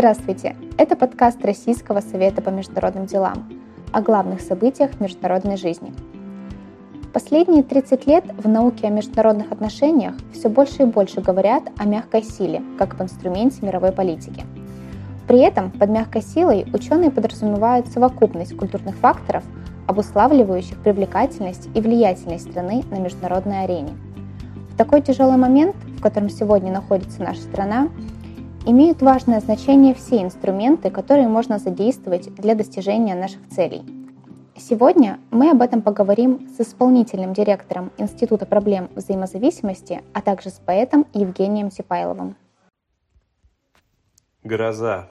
Здравствуйте! Это подкаст Российского совета по международным делам о главных событиях международной жизни. Последние 30 лет в науке о международных отношениях все больше и больше говорят о мягкой силе, как об инструменте мировой политики. При этом под мягкой силой ученые подразумевают совокупность культурных факторов, обуславливающих привлекательность и влиятельность страны на международной арене. В такой тяжелый момент, в котором сегодня находится наша страна, имеют важное значение все инструменты, которые можно задействовать для достижения наших целей. Сегодня мы об этом поговорим с исполнительным директором Института проблем взаимозависимости, а также с поэтом Евгением Сипайловым. Гроза.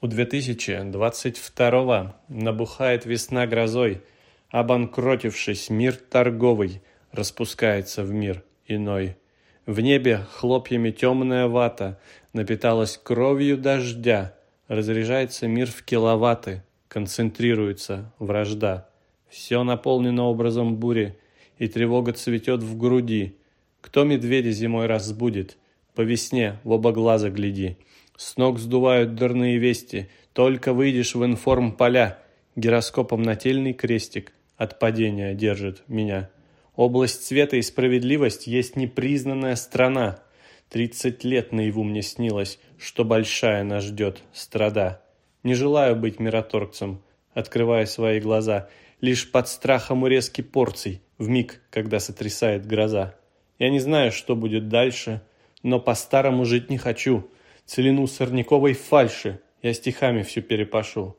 У 2022 набухает весна грозой, обанкротившись мир торговый, распускается в мир иной – в небе хлопьями темная вата напиталась кровью дождя, разряжается мир в киловатты, концентрируется вражда. Все наполнено образом бури, и тревога цветет в груди. Кто медведя зимой разбудит? По весне в оба глаза гляди. С ног сдувают дурные вести, только выйдешь в информ поля, гироскопом нательный крестик от падения держит меня. Область света и справедливость есть непризнанная страна. Тридцать лет наяву мне снилось, что большая нас ждет страда. Не желаю быть мироторгцем, открывая свои глаза, лишь под страхом урезки порций, в миг, когда сотрясает гроза. Я не знаю, что будет дальше, но по-старому жить не хочу. Целину сорняковой фальши я стихами всю перепашу.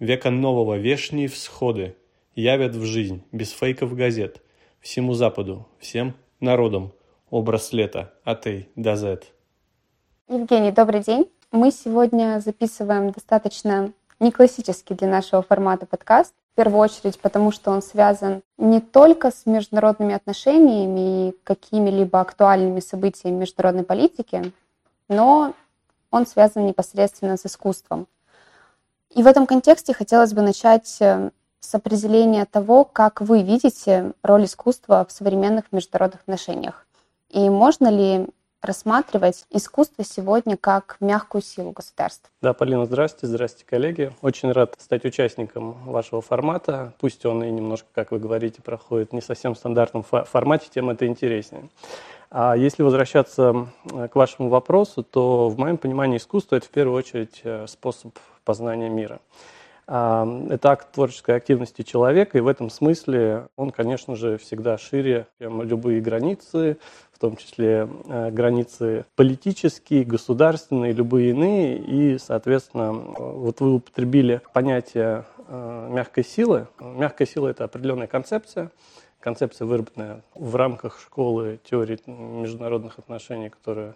Века нового вешние всходы явят в жизнь без фейков газет – всему Западу, всем народам образ лета от А до Z. Евгений, добрый день. Мы сегодня записываем достаточно не классический для нашего формата подкаст. В первую очередь, потому что он связан не только с международными отношениями и какими-либо актуальными событиями международной политики, но он связан непосредственно с искусством. И в этом контексте хотелось бы начать э, с определения того, как вы видите роль искусства в современных международных отношениях. И можно ли рассматривать искусство сегодня как мягкую силу государств. Да, Полина, здравствуйте, здравствуйте, коллеги. Очень рад стать участником вашего формата. Пусть он и немножко, как вы говорите, проходит не совсем в стандартном формате, тем это интереснее. А если возвращаться к вашему вопросу, то в моем понимании искусство – это в первую очередь э, способ познания мира. Это акт творческой активности человека, и в этом смысле он, конечно же, всегда шире, чем любые границы, в том числе э, границы политические, государственные, любые иные. И, соответственно, вот вы употребили понятие э, мягкой силы. Мягкая сила – это определенная концепция, концепция, выработанная в рамках школы теории международных отношений, которая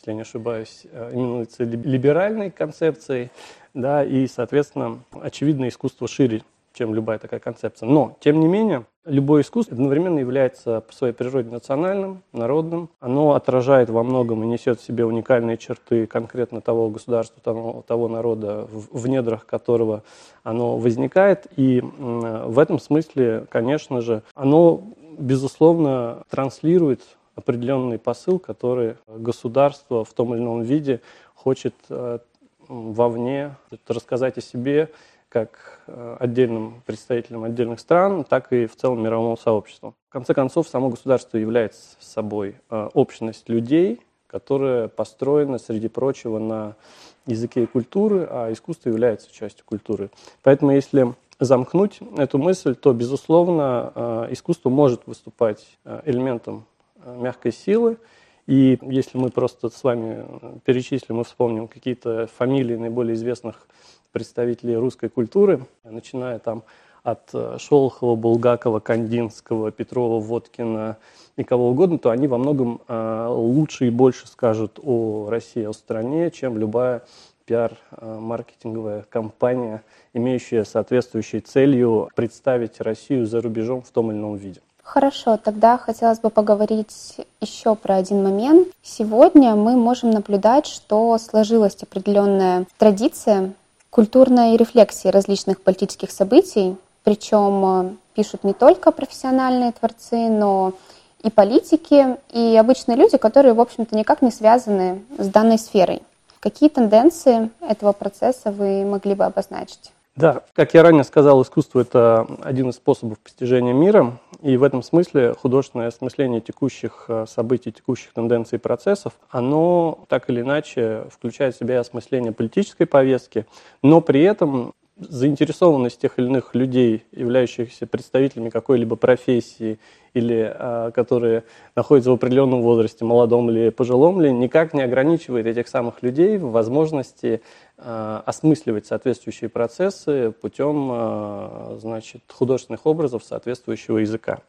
если я не ошибаюсь, э, именуется либеральной концепцией, да, и, соответственно, очевидно, искусство шире, чем любая такая концепция. Но, тем не менее, любое искусство одновременно является по своей природе национальным, народным. Оно отражает во многом и несет в себе уникальные черты конкретно того государства, того, того народа, в, в недрах которого оно возникает. И в этом смысле, конечно же, оно, безусловно, транслирует определенный посыл, который государство в том или ином виде хочет э, вовне рассказать о себе как э, отдельным представителям отдельных стран, так и в целом мировому сообществу. В конце концов, само государство является собой э, общность людей, которая построена, среди прочего, на языке и культуры, а искусство является частью культуры. Поэтому, если замкнуть эту мысль, то, безусловно, искусство может выступать элементом мягкой силы. И если мы просто с вами перечислим и вспомним какие-то фамилии наиболее известных представителей русской культуры, начиная там от э, Шолохова, Булгакова, Кандинского, Петрова, Водкина и кого угодно, то они во многом э, лучше и больше скажут о России, о стране, чем любая пиар-маркетинговая компания, имеющая соответствующей целью представить Россию за рубежом в том или ином виде. Хорошо, тогда хотелось бы поговорить еще про один момент. Сегодня мы можем наблюдать, что сложилась определенная традиция культурной рефлексии различных политических событий, причем э, пишут не только профессиональные творцы, но и политики, и обычные люди, которые, в общем-то, никак не связаны с данной сферой. Какие тенденции этого процесса вы могли бы обозначить? Да, как я ранее сказал, искусство – это один из способов постижения мира, и в этом смысле художественное осмысление текущих э, событий, текущих тенденций и процессов, оно так или иначе включает в себя осмысление политической повестки, но при этом заинтересованность тех или иных людей, являющихся представителями какой-либо профессии или а, которые находятся в определенном возрасте, молодом или пожилом ли, никак не ограничивает этих самых людей в возможности осмысливать соответствующие процессы путем а, значит, художественных образов соответствующего языка.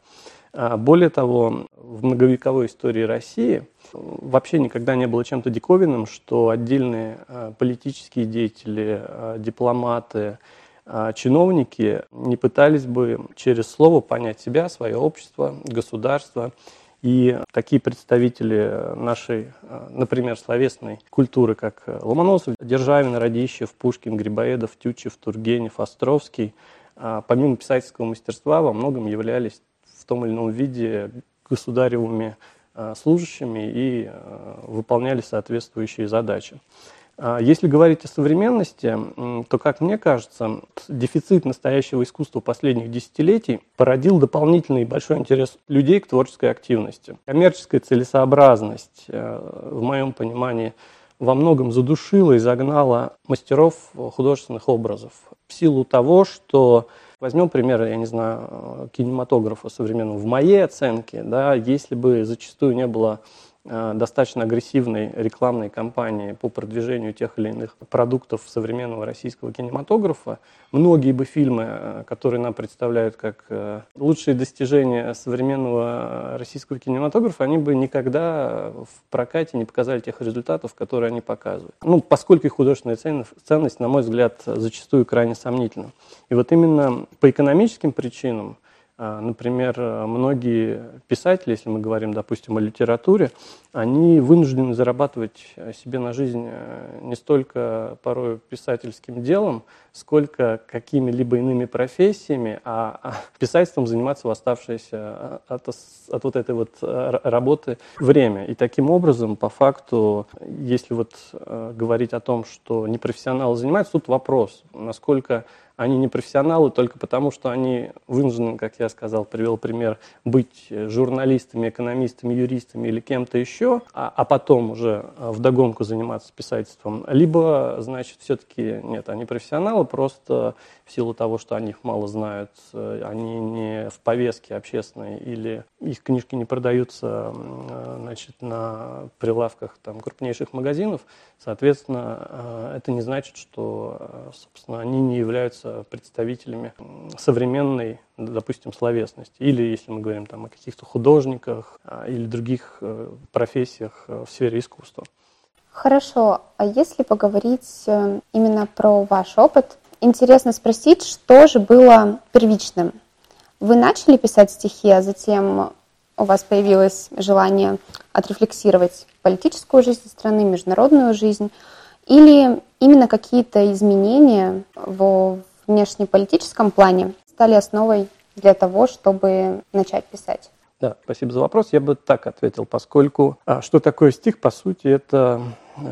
А, более того, в многовековой истории России вообще никогда не было чем-то диковинным, что отдельные политические деятели, дипломаты, чиновники не пытались бы через слово понять себя, свое общество, государство. И такие представители нашей, например, словесной культуры, как Ломоносов, Державин, Радищев, Пушкин, Грибоедов, Тютчев, Тургенев, Островский, помимо писательского мастерства, во многом являлись в том или ином виде государевыми а, служащими и а, выполняли соответствующие задачи. А, если говорить о современности, то, как мне кажется, дефицит настоящего искусства последних десятилетий породил дополнительный большой интерес людей к творческой активности. Коммерческая целесообразность, в моем понимании, во многом задушила и загнала мастеров художественных образов в силу того, что Возьмем пример, я не знаю, кинематографа современного. В моей оценке, да, если бы зачастую не было Э, достаточно агрессивной рекламной кампании по продвижению тех или иных продуктов современного российского кинематографа, многие бы фильмы, э, которые нам представляют как э, лучшие достижения современного российского кинематографа, они бы никогда в прокате не показали тех результатов, которые они показывают. Ну, поскольку их художественная ценность, на мой взгляд, зачастую крайне сомнительна. И вот именно по экономическим причинам например, многие писатели, если мы говорим, допустим, о литературе, они вынуждены зарабатывать э, себе на жизнь не столько порой писательским делом, сколько какими-либо иными профессиями, а, а писательством заниматься в оставшееся от, от вот этой вот работы время. И таким образом, по факту, если вот говорить о том, что непрофессионалы занимаются, тут вопрос, насколько они не профессионалы только потому, что они вынуждены, как я сказал, привел пример, быть журналистами, экономистами, юристами или кем-то еще, а, а потом уже в догонку заниматься писательством. Либо, значит, все-таки нет, они профессионалы, просто в силу того, что они их мало знают, они не в повестке общественной или их книжки не продаются значит, на прилавках там, крупнейших магазинов, соответственно, это не значит, что, собственно, они не являются представителями современной, допустим, словесности. Или если мы говорим там, о каких-то художниках а, или других э, профессиях э, в сфере искусства. Хорошо. А если поговорить э, именно про ваш опыт, интересно спросить, что же было первичным? Вы начали писать стихи, а затем у вас появилось желание отрефлексировать политическую жизнь страны, международную жизнь, или именно какие-то изменения в внешнеполитическом плане стали основой для того, чтобы начать писать? Да, спасибо за вопрос. Я бы так ответил, поскольку а, что такое стих, по сути, это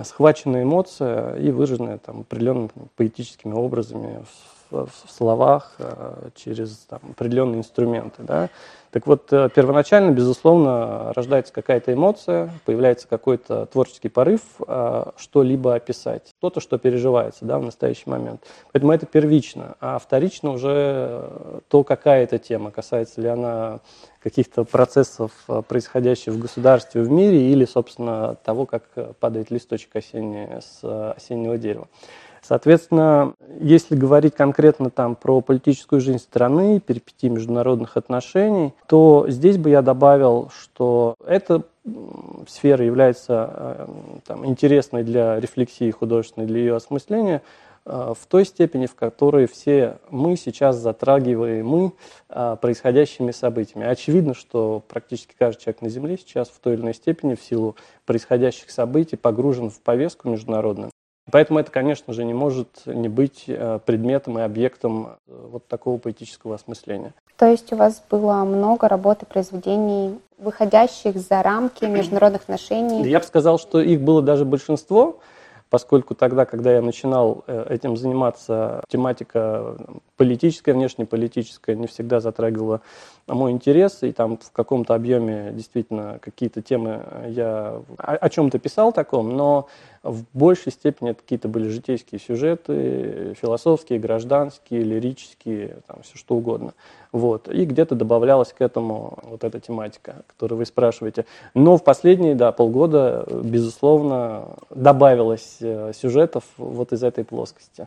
схваченная эмоция и выраженная там, определенными поэтическими образами в, словах а, через там, определенные инструменты. Да? Так вот, э, первоначально, безусловно, рождается какая-то эмоция, появляется какой-то творческий порыв а, что-либо описать, что-то, что переживается да, в настоящий момент. Поэтому это первично. А вторично уже то, какая это тема, касается ли она каких-то процессов, э, происходящих в государстве, в мире, или, собственно, того, как падает листочек осенний с э, осеннего дерева. Соответственно, если говорить конкретно там про политическую жизнь страны, перипетии международных отношений, то здесь бы я добавил, что эта сфера является э, там, интересной для рефлексии художественной, для ее осмысления, э, в той степени, в которой все мы сейчас затрагиваемы э, происходящими событиями. Очевидно, что практически каждый человек на Земле сейчас в той или иной степени в силу происходящих событий погружен в повестку международную. Поэтому это, конечно же, не может не быть э, предметом и объектом э, вот такого поэтического осмысления. То есть у вас было много работы, произведений, выходящих за рамки международных отношений? Я бы сказал, что их было даже большинство. поскольку тогда, когда я начинал э, этим заниматься, тематика политическая, внешнеполитическая не всегда затрагивала мой интерес, и там в каком-то объеме действительно какие-то темы я о, о чем-то писал таком, но в большей степени это какие-то были житейские сюжеты, философские, гражданские, лирические, там все что угодно. Вот. И где-то добавлялась к этому вот эта тематика, которую вы спрашиваете. Но в последние да, полгода, безусловно, добавилось э, сюжетов вот из этой плоскости.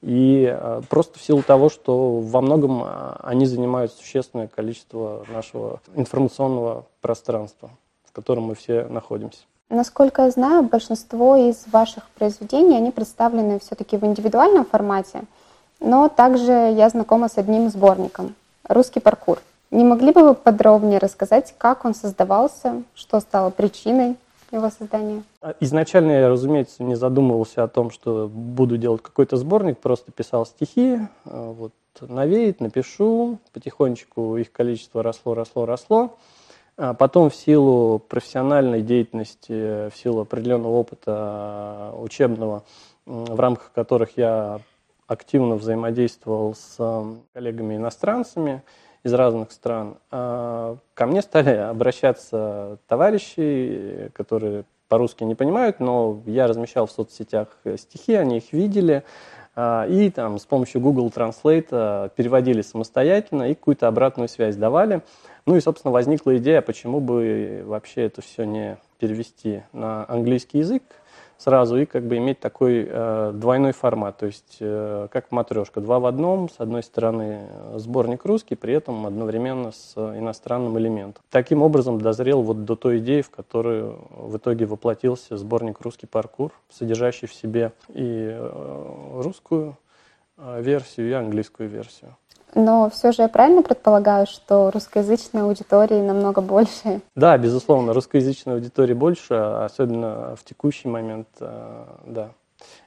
И э, просто в силу того, что во многом э, они занимают существенное количество нашего информационного пространства, в котором мы все находимся. Насколько я знаю, большинство из ваших произведений, они представлены все-таки в индивидуальном формате, но также я знакома с одним сборником «Русский паркур». Не могли бы вы подробнее рассказать, как он создавался, что стало причиной его создания? А, изначально я, разумеется, не задумывался о том, что буду делать какой-то сборник, просто писал стихи, а, вот навеет, напишу, потихонечку их количество росло, росло, росло. А потом в силу профессиональной деятельности, в силу определенного опыта учебного, в рамках которых я активно взаимодействовал с коллегами-иностранцами, из разных стран. А, ко мне стали обращаться товарищи, которые по-русски не понимают, но я размещал в соцсетях стихи, они их видели, и там с помощью Google Translate переводили самостоятельно и какую-то обратную связь давали. Ну и, собственно, возникла идея, почему бы вообще это все не перевести на английский язык, сразу и как бы иметь такой э, двойной формат, то есть э, как матрешка, два в одном, с одной стороны э, сборник русский, при этом одновременно с иностранным элементом. Таким образом дозрел вот до той идеи, в которую в итоге воплотился сборник «Русский паркур», содержащий в себе и э, русскую э, версию, и английскую версию. Но все же я правильно предполагаю, что русскоязычной аудитории намного больше? Да, безусловно, русскоязычной аудитории больше, особенно в текущий момент, э, да.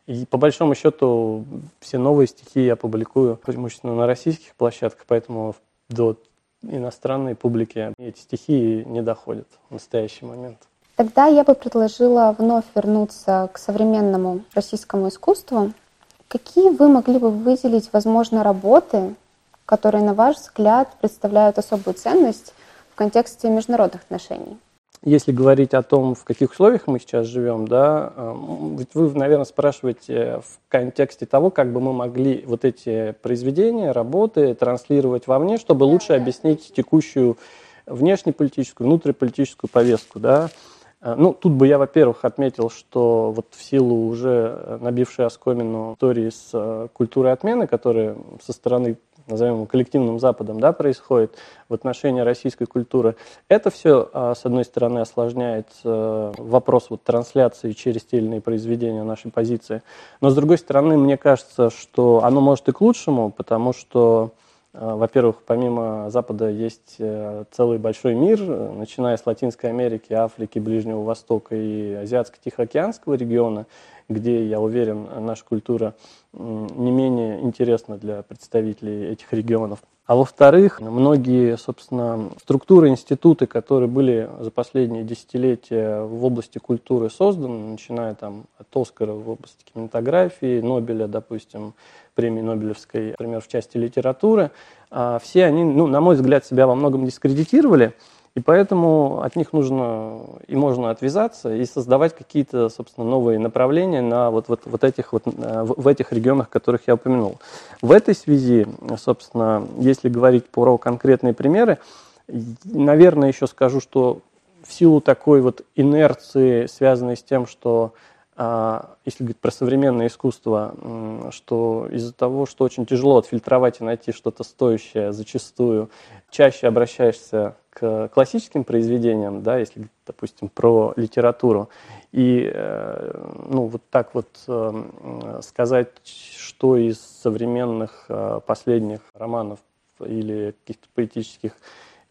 И по большому счету все новые стихи я публикую преимущественно на российских площадках, поэтому до иностранной публики эти стихи не доходят в настоящий момент. Тогда я бы предложила вновь вернуться к современному российскому искусству. Какие вы могли бы выделить, возможно, работы, которые, на ваш взгляд, представляют особую ценность в контексте международных отношений? Если говорить о том, в каких условиях мы сейчас живем, да, эм, ведь вы, наверное, спрашиваете в контексте того, как бы мы могли вот эти произведения, работы транслировать вовне, чтобы лучше объяснить текущую внешнеполитическую, внутриполитическую повестку, да. Э, ну, тут бы я, во-первых, отметил, что вот в силу уже набившей оскомину истории с э, культурой отмены, которая со стороны назовем его коллективным Западом, да, происходит в отношении российской культуры, это все, а, с одной стороны, осложняет э, вопрос вот трансляции через те произведения нашей позиции, но, с другой стороны, мне кажется, что оно может и к лучшему, потому что э, во-первых, помимо Запада есть э, целый большой мир, начиная с Латинской Америки, Африки, Ближнего Востока и Азиатско-Тихоокеанского региона, где, я уверен, наша культура не менее интересна для представителей этих регионов. А во-вторых, многие, собственно, структуры, институты, которые были за последние десятилетия в области культуры созданы, начиная там от Оскара в области кинематографии, Нобеля, допустим, премии Нобелевской, например, в части литературы, а все они, ну, на мой взгляд, себя во многом дискредитировали, и поэтому от них нужно и можно отвязаться и создавать какие-то, собственно, новые направления на вот, вот, вот этих вот, э, в этих регионах, которых я упомянул. В этой связи, собственно, если говорить про конкретные примеры, наверное, еще скажу, что в силу такой вот инерции, связанной с тем, что а, если говорить про современное искусство, что из-за того, что очень тяжело отфильтровать и найти что-то стоящее, зачастую чаще обращаешься к классическим произведениям, да, если, допустим, про литературу, и э, ну, вот так вот э, сказать, что из современных э, последних романов или каких-то поэтических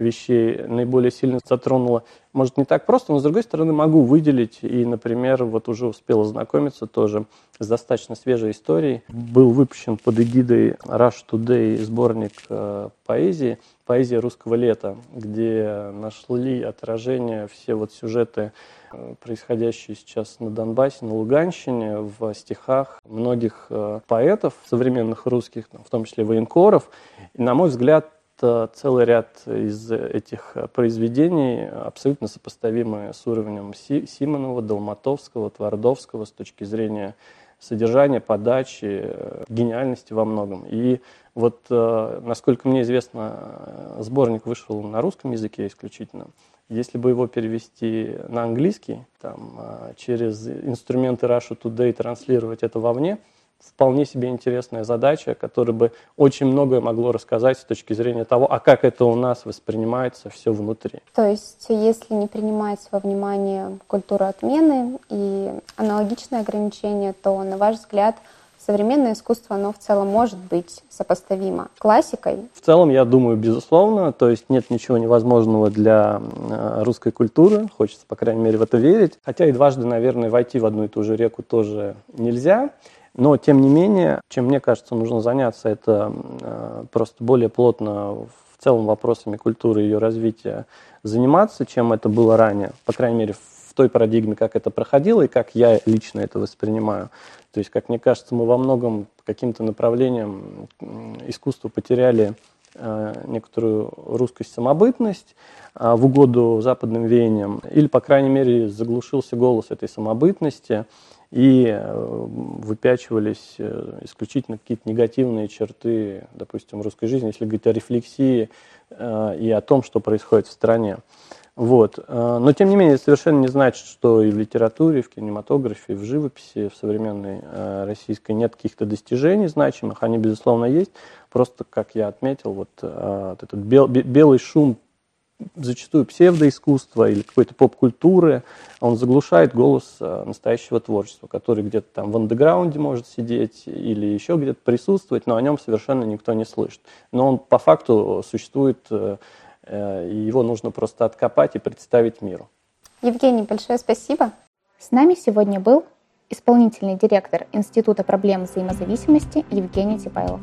вещей наиболее сильно затронуло. Может, не так просто, но, с другой стороны, могу выделить. И, например, вот уже успел ознакомиться тоже с достаточно свежей историей. Был выпущен под эгидой Rush Today сборник э, поэзии «Поэзия русского лета», где нашли отражение все вот сюжеты Э, происходящие сейчас на Донбассе, на Луганщине, в стихах многих э, поэтов современных русских, в том числе военкоров. И, на мой взгляд, целый ряд из этих произведений абсолютно сопоставимы с уровнем Симонова, Долматовского, Твардовского с точки зрения содержания, подачи, гениальности во многом. И вот, насколько мне известно, сборник вышел на русском языке исключительно. Если бы его перевести на английский, там, через инструменты Russia Today транслировать это вовне, вполне себе интересная задача, которая бы очень многое могло рассказать с точки зрения того, а как это у нас воспринимается все внутри. То есть, если не принимать во внимание культуру отмены и аналогичные ограничения, то, на ваш взгляд, современное искусство, оно в целом может быть сопоставимо классикой? В целом, я думаю, безусловно. То есть нет ничего невозможного для э, русской культуры. Хочется, по крайней мере, в это верить. Хотя и дважды, наверное, войти в одну и ту же реку тоже нельзя. Но, тем не менее, чем мне кажется, нужно заняться, это э, просто более плотно в целом вопросами культуры и ее развития заниматься, чем это было ранее. По крайней мере, в той парадигме, как это проходило и как я лично это воспринимаю. То есть, как мне кажется, мы во многом каким-то направлением искусства потеряли некоторую русскость, самобытность э, в угоду западным веяниям, или, по крайней мере, заглушился голос этой самобытности, и э, выпячивались исключительно какие-то негативные черты, допустим, русской жизни, если говорить о рефлексии и о том, что происходит в стране. Вот. Э, но, тем не менее, это совершенно не значит, что и в литературе, и в кинематографе, и в живописи, в современной э, российской нет каких-то достижений значимых. Они, безусловно, есть. Просто, как я отметил, вот, э, этот бел, белый шум зачастую псевдоискусства или какой-то поп-культуры, он заглушает голос настоящего творчества, который где-то там в андеграунде может сидеть или еще где-то присутствовать, но о нем совершенно никто не слышит. Но он по факту существует и его нужно просто откопать и представить миру. Евгений, большое спасибо. С нами сегодня был исполнительный директор Института проблем взаимозависимости Евгений Типайлов.